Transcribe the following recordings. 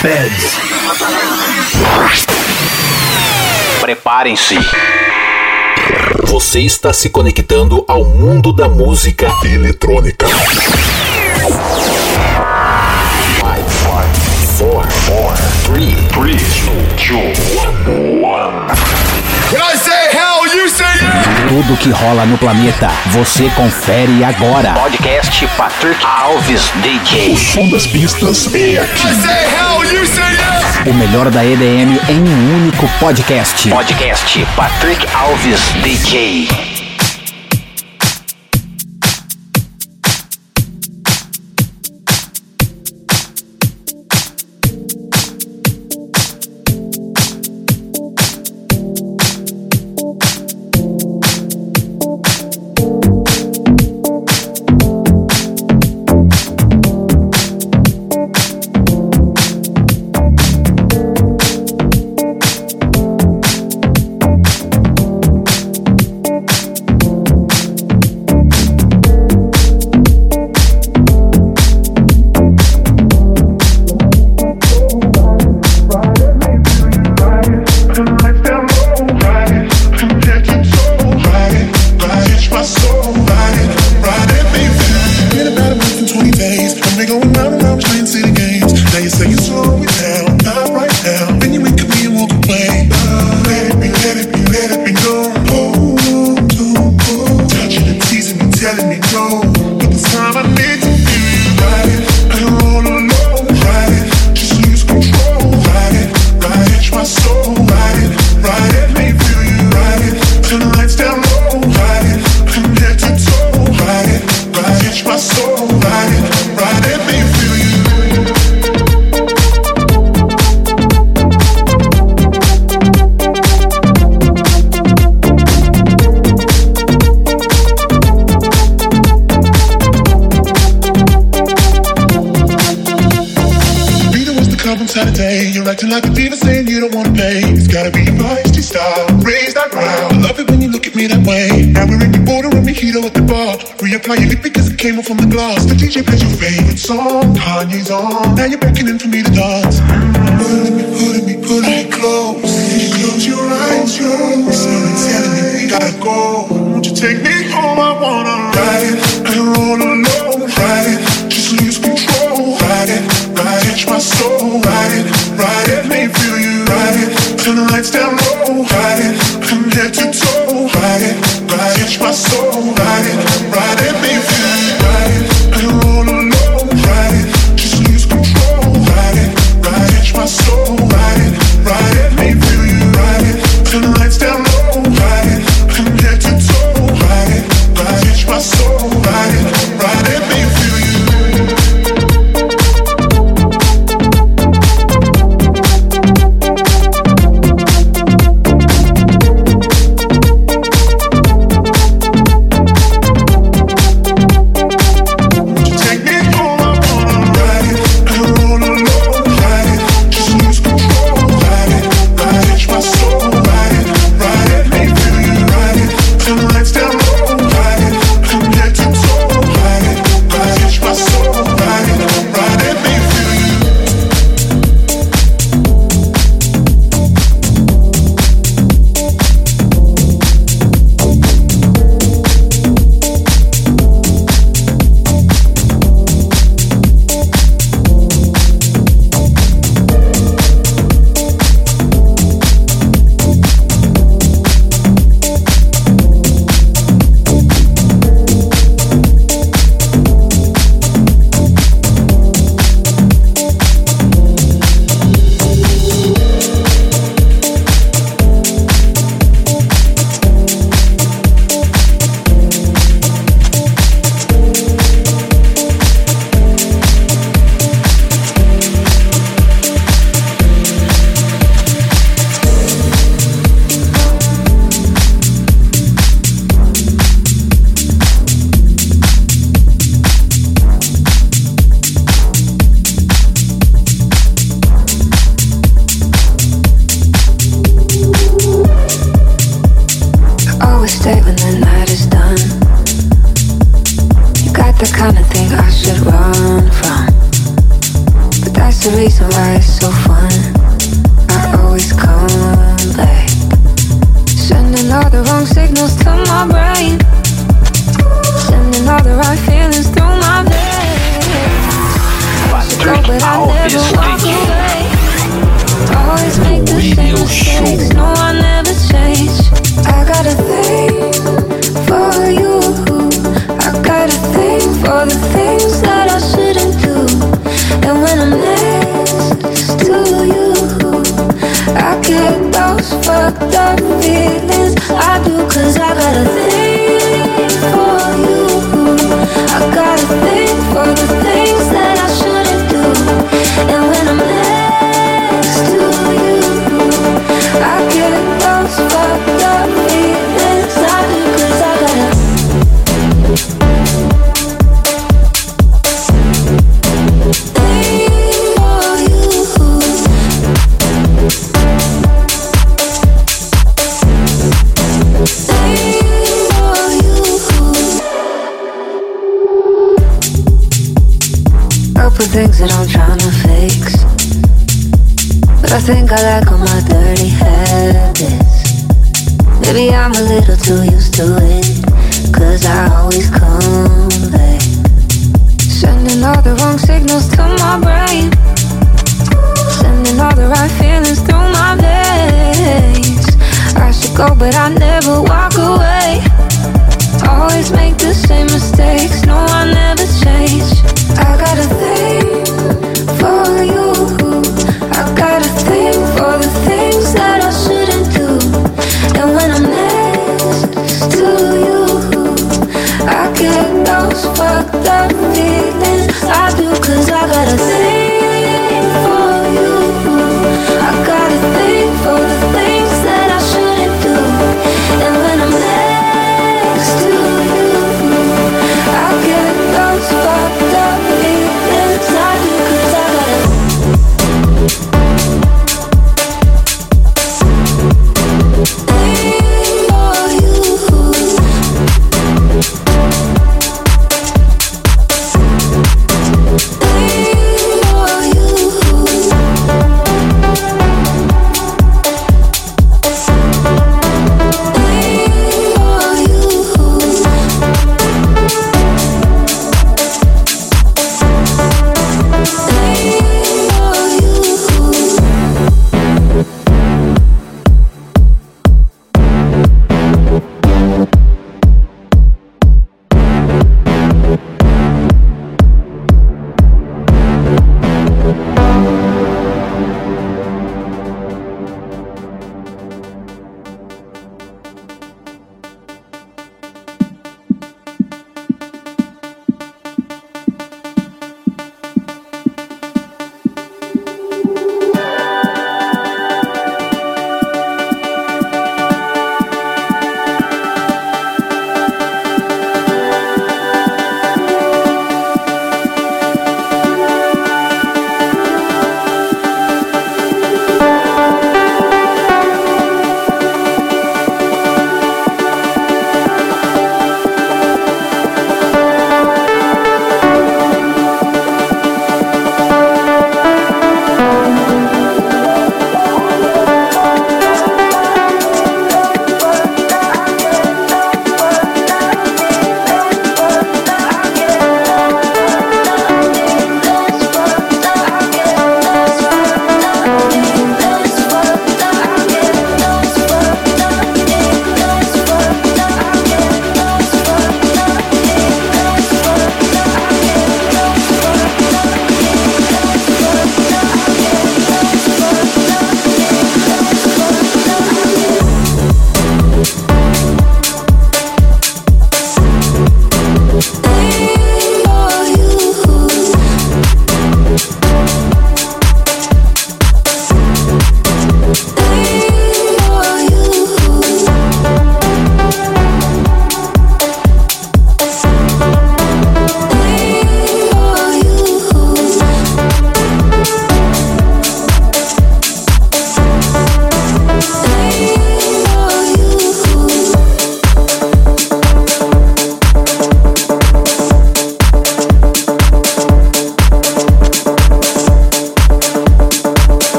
Feds. Preparem-se. Você está se conectando ao mundo da música eletrônica. Five, five, four, four, three, three, two, one, one. Tudo que rola no planeta, você confere agora. Podcast Patrick Alves DJ. Som das pistas é aqui. O melhor da EDM em um único podcast. Podcast Patrick Alves DJ. Telling me no, but this time I need to feel you ride acting like a diva saying you don't wanna pay. It's gotta be your feisty style. Raise that ground. I love it when you look at me that way. Now we're in the border and mojito at the bar. Reapply your lip because it came off from the glass. The DJ plays your favorite song. Kanye's on. Now you're beckoning for me to dance.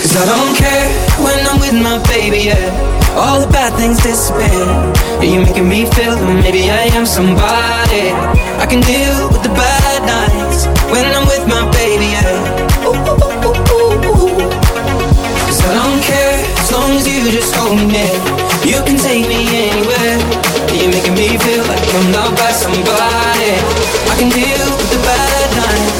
Cause I don't care when I'm with my baby, yeah. All the bad things disappear. You're making me feel that maybe I am somebody. I can deal with the bad nights when I'm with my baby, yeah. Ooh, ooh, ooh, Cause I don't care as long as you just hold me near. You can take me anywhere. You're making me feel like I'm loved by somebody. I can deal with the bad nights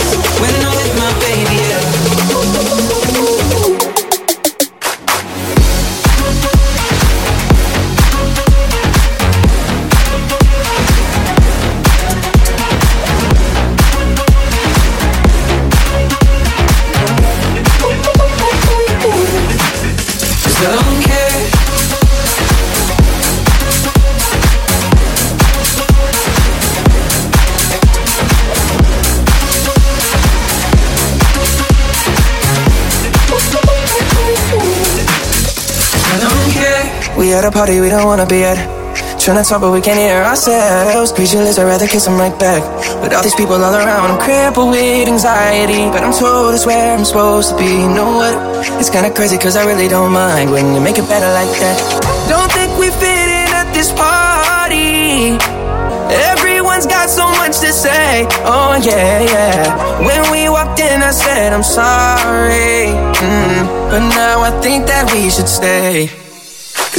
at a party we don't wanna be at. Tryna talk but we can't hear ourselves. Speechless, I'd rather kiss them right back. With all these people all around, I'm crippled with anxiety. But I'm told it's where I'm supposed to be. You know what? It's kinda crazy cause I really don't mind when you make it better like that. Don't think we fit in at this party. Everyone's got so much to say. Oh, yeah, yeah. When we walked in, I said, I'm sorry. Mm, but now I think that we should stay.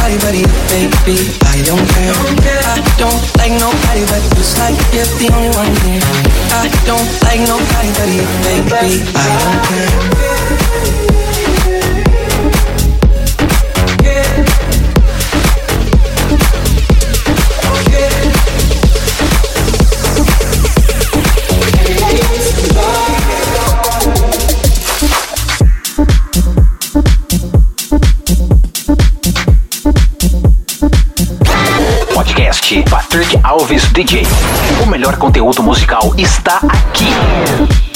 nobody but you, baby. I don't care. I don't like nobody but you. It's like you're the only one here. I don't like nobody but you, baby. I don't care. Alves DJ. O melhor conteúdo musical está aqui.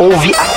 ouve a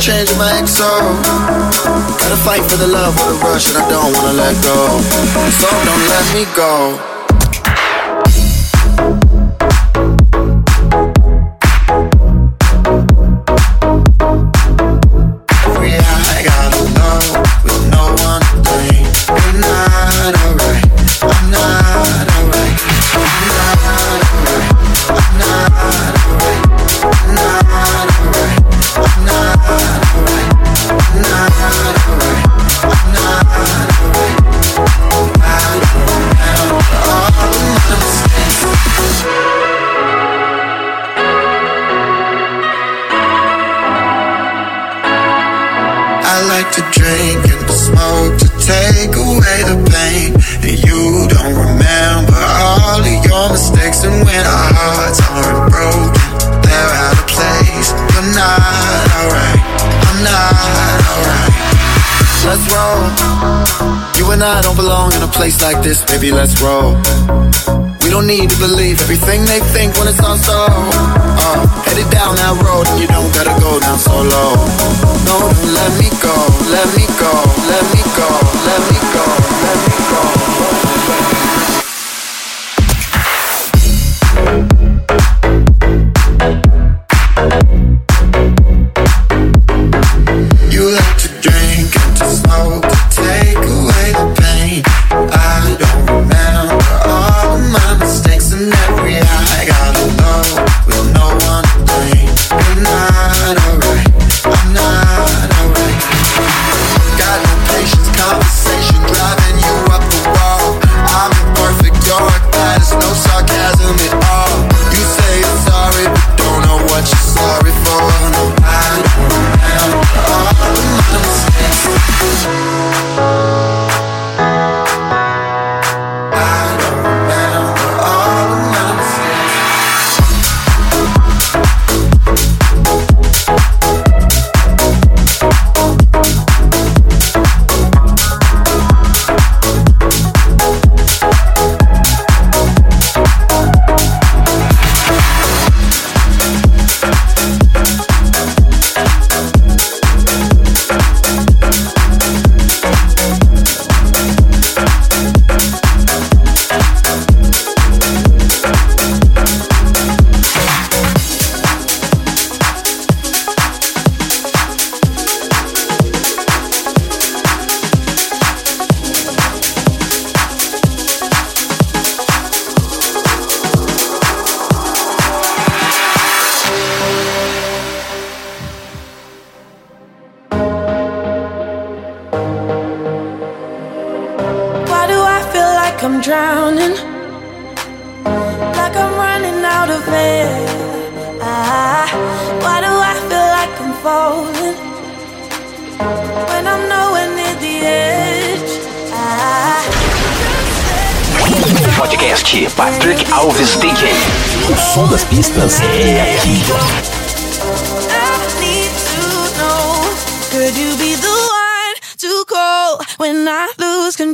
change my XO. Gotta fight for the love with a rush, and I don't wanna let go. So don't let me go. to drink and to smoke to take away the pain. And you don't remember all of your mistakes. And when our hearts aren't broken, they're out of place. I'm not alright. I'm not alright. Let's roll. You and I don't belong in a place like this, baby. Let's roll. You don't need to believe everything they think when it's all so. Uh, headed down that road and you don't gotta go down solo. No, let me go, let me go, let me go, let me go, let me go. Let me go.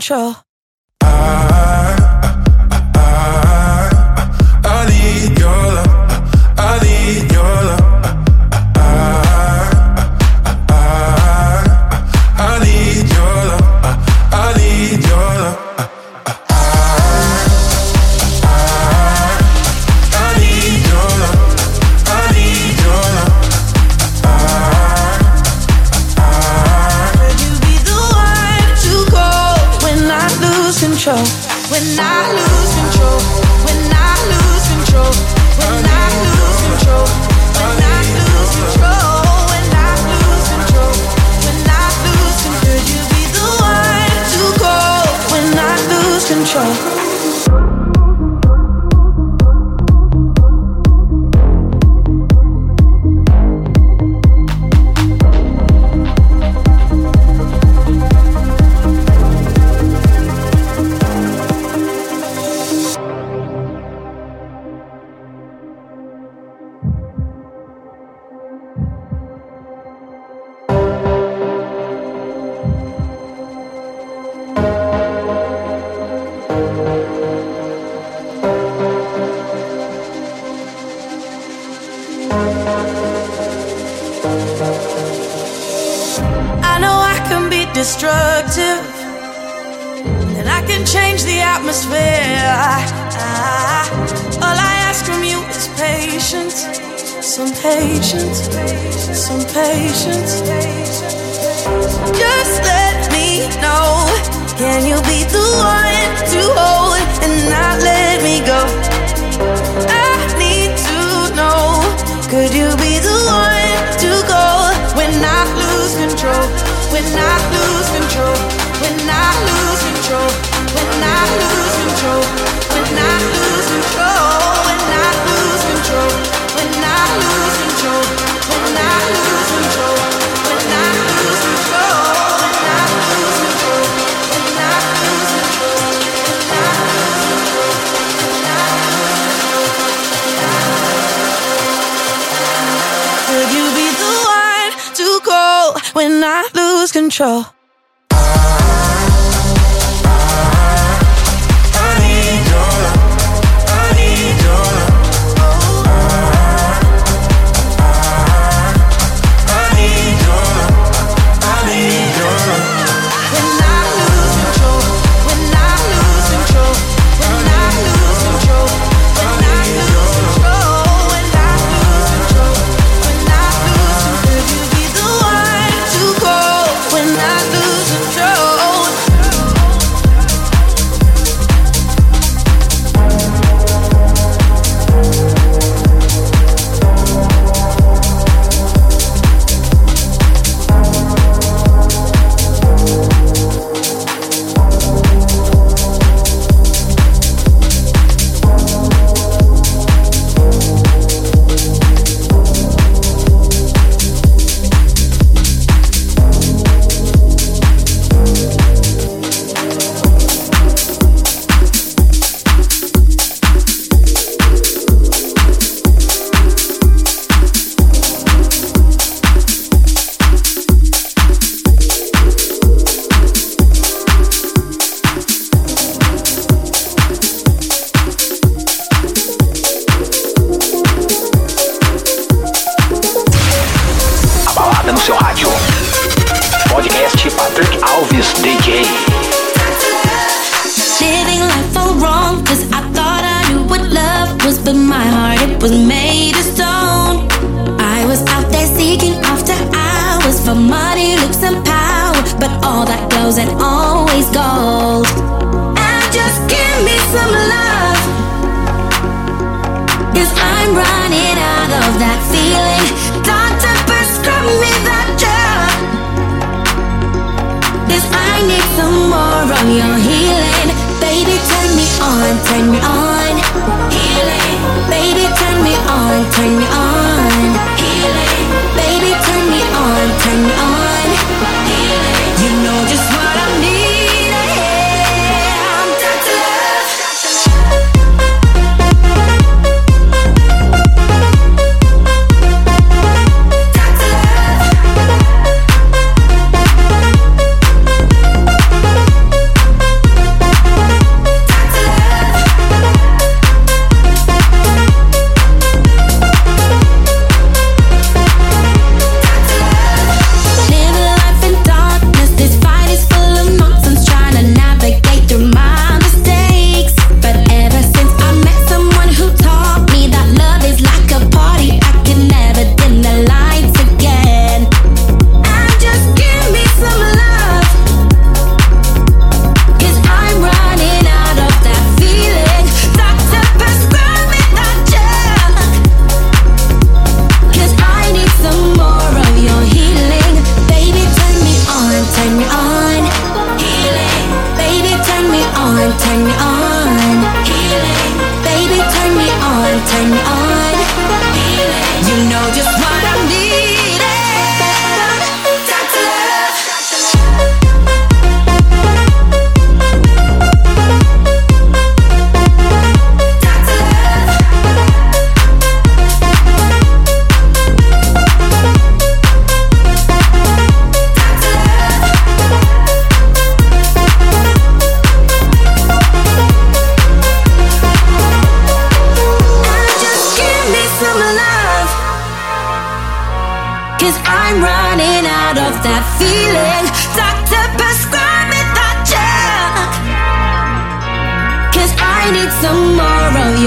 Sure.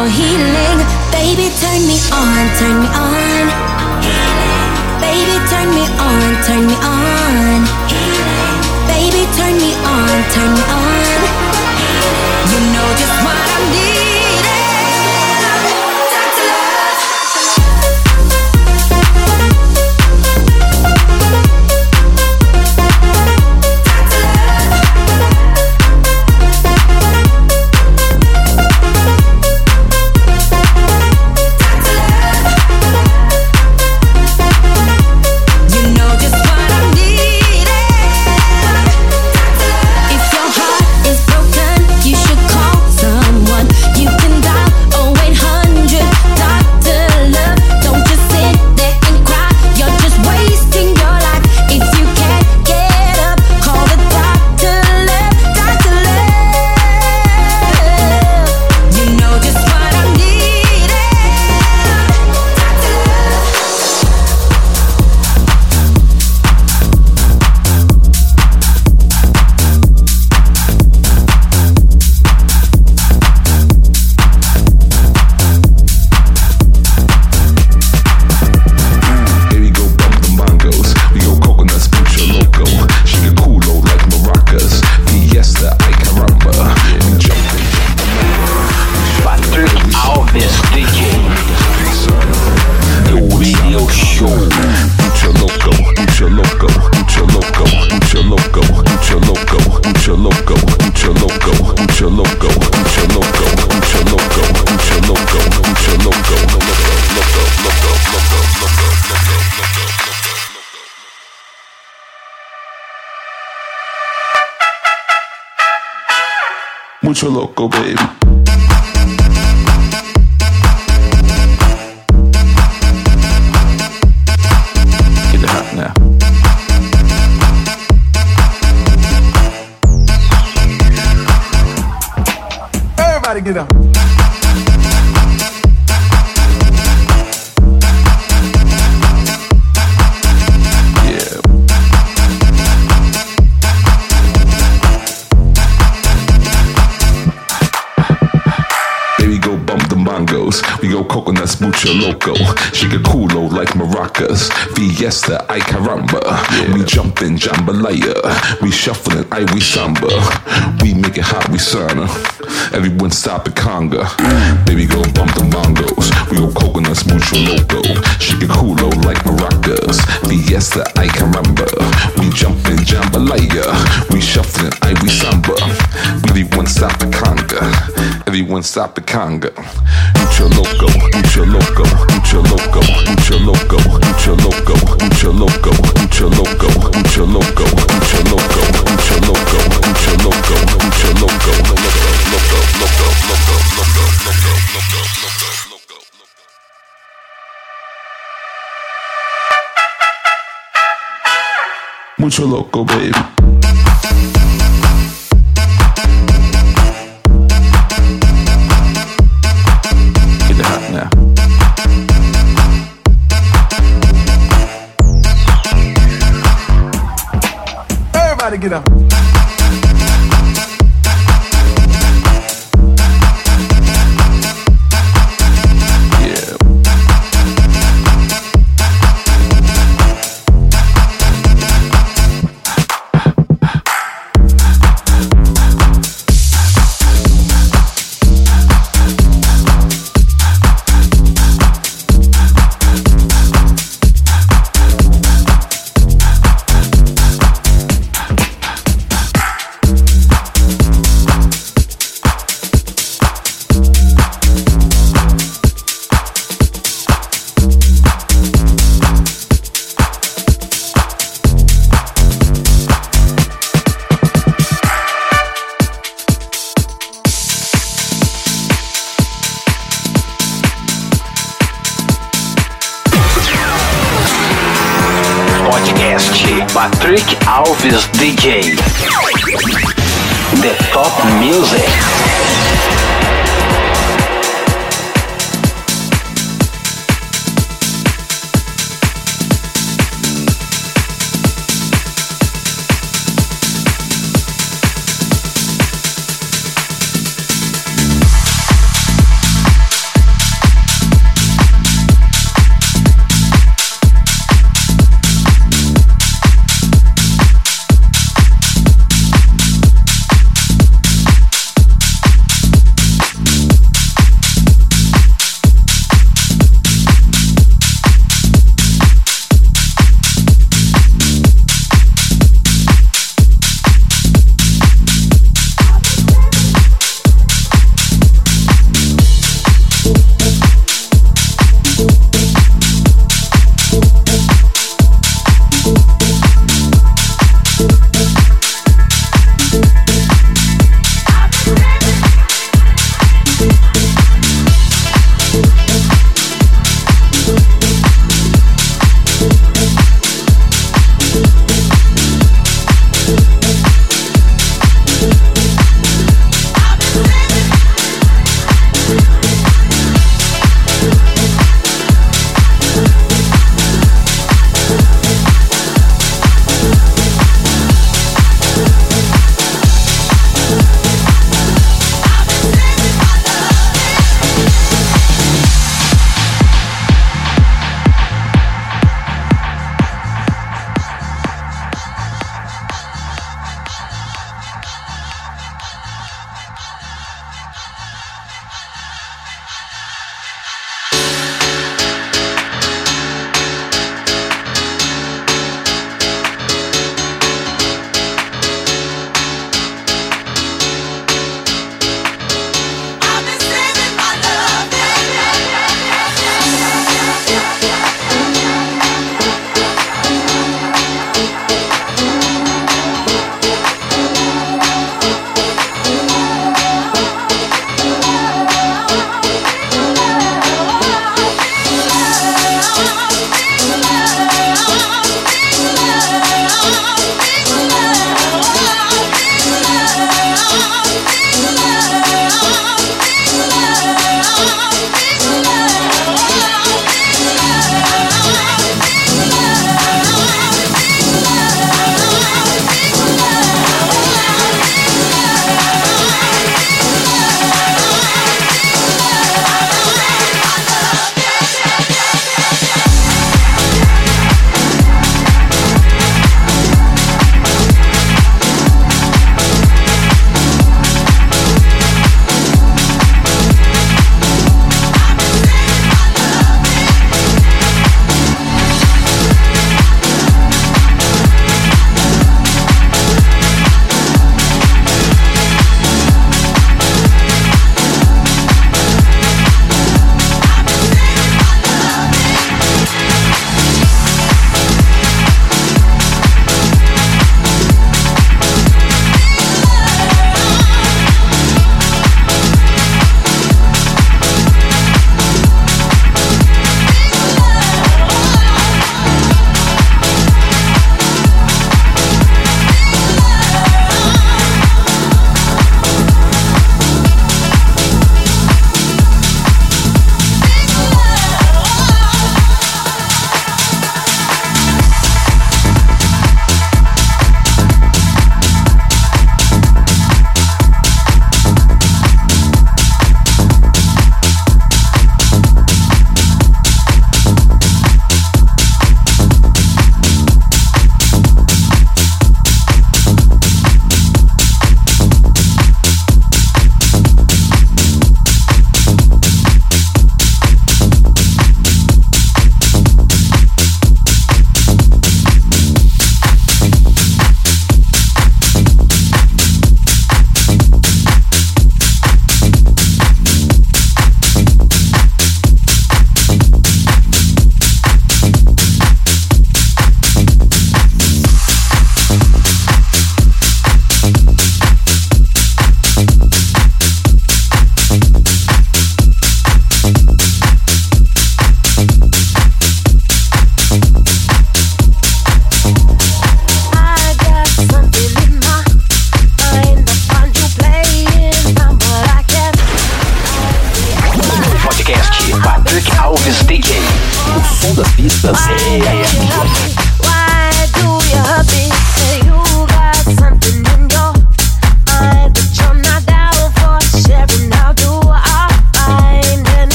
Your healing. Baby, turn me on, turn me on. Baby, turn me on, turn me on. Baby, turn me on, turn me on. You know just what I'm needing. Mucho loco, baby. Get it hot now. Everybody get up. Coconuts, mucho loco. She get culo like maracas. Fiesta, ay caramba. We jumpin' jambalaya. We shuffling, ay we samba. We make it hot, we sauna. Everyone stop the conga. Baby go bump the bongos. We go coconuts, mucho loco. She get culo like maracas. Fiesta, ay caramba. We jumping jambalaya. We shuffling, ay we samba. Everyone stop the conga. Everyone stop the conga. Mucho loco, mucho loco, mucho loco, mucho loco, mucho loco, mucho loco, mucho loco, mucho loco, mucho loco, mucho loco, mucho loco, mucho loco, loco, loco, Mucho loco, baby. Get now. Everybody get up.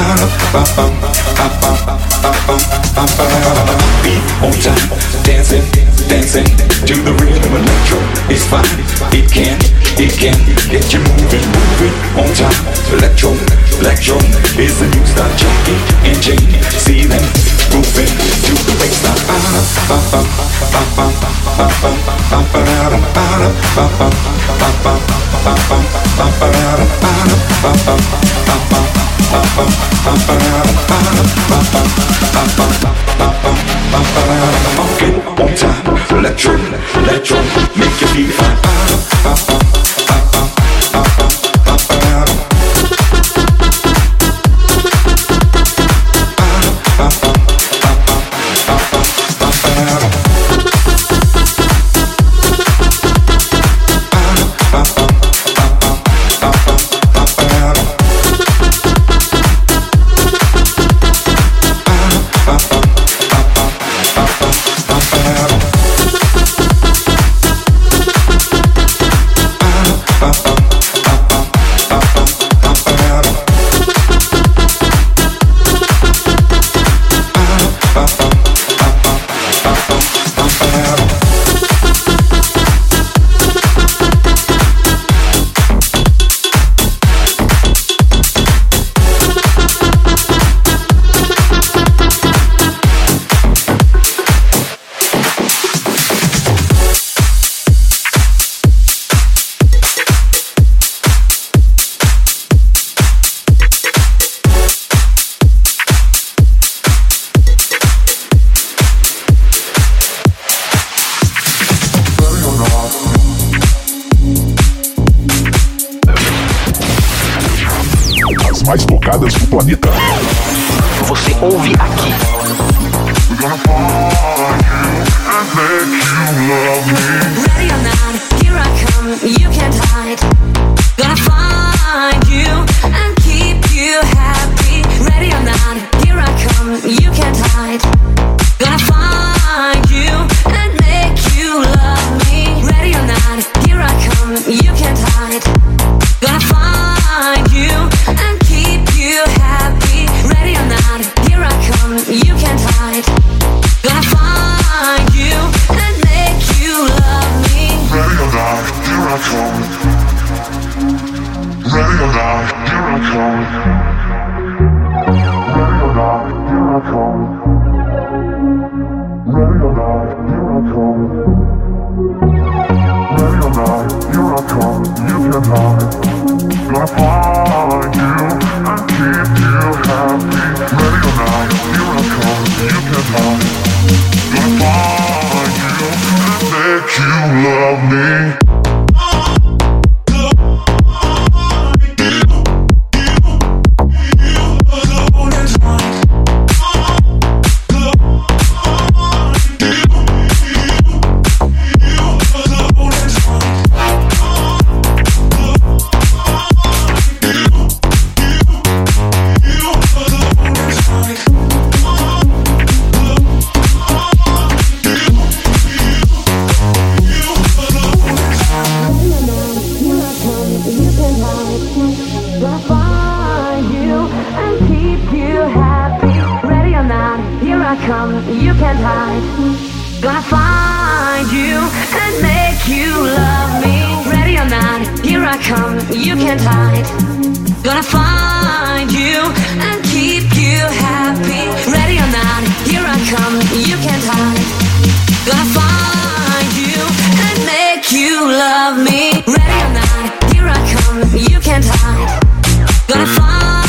Beat on time, dancing, dancing to the rhythm. Electro is fine, it can, it can get you moving, moving on time. Electro, electro is the new style. Jackie and Jane, see them moving to the baseline. Funkin' on time, electro, electro, make you feel fine. Mais tocadas do planeta. Você ouve aqui. Ready or not, here I come, you can't hide. Gonna find you come, you can't hide. Gonna find you and make you love me. Ready or not, here I come, you can't hide. Gonna find you and keep you happy. Ready or not, here I come, you can't hide. Gonna find you and make you love me. Ready or not, here I come, you can't hide. Gonna find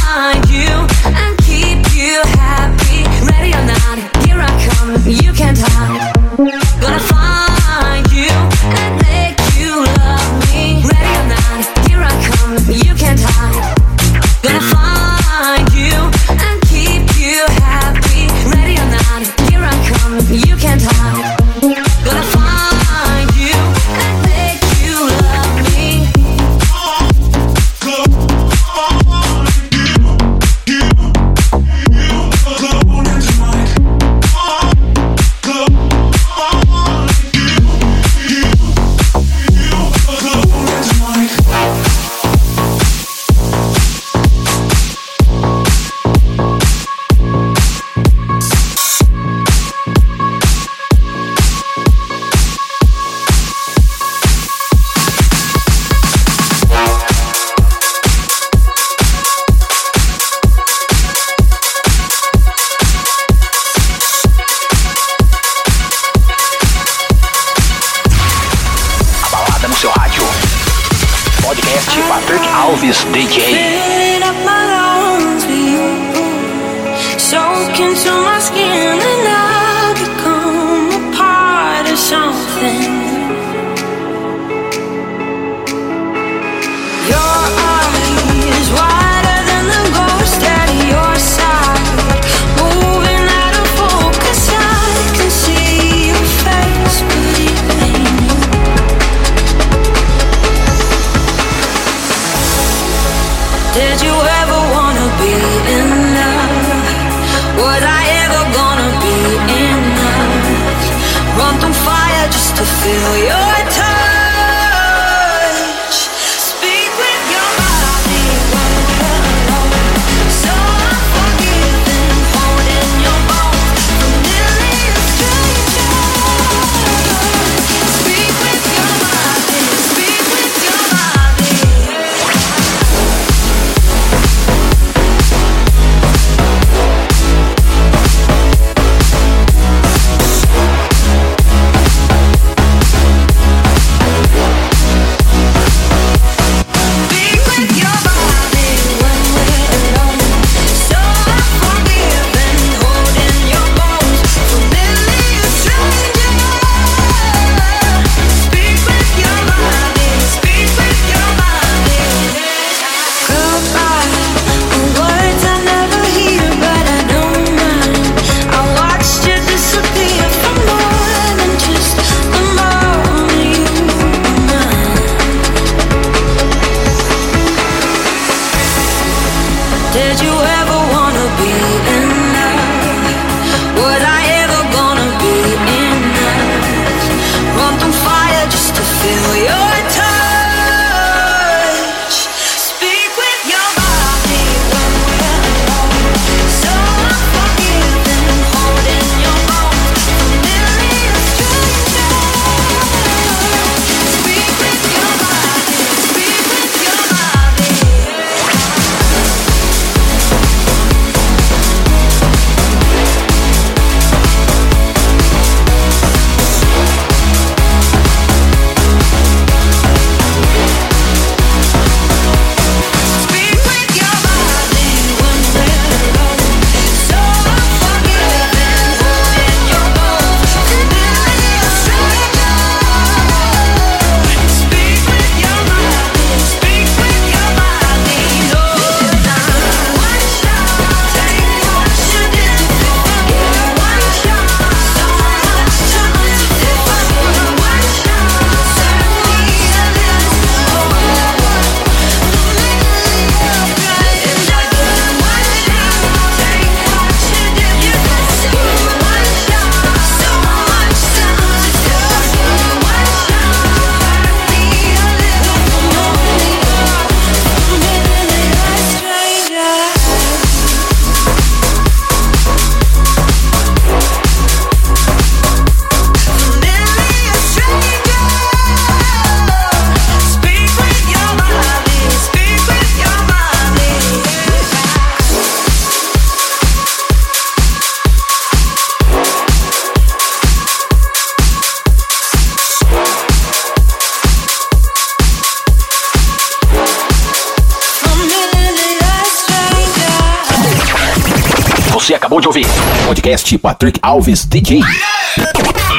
Patrick Alves DJ.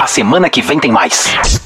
A semana que vem tem mais.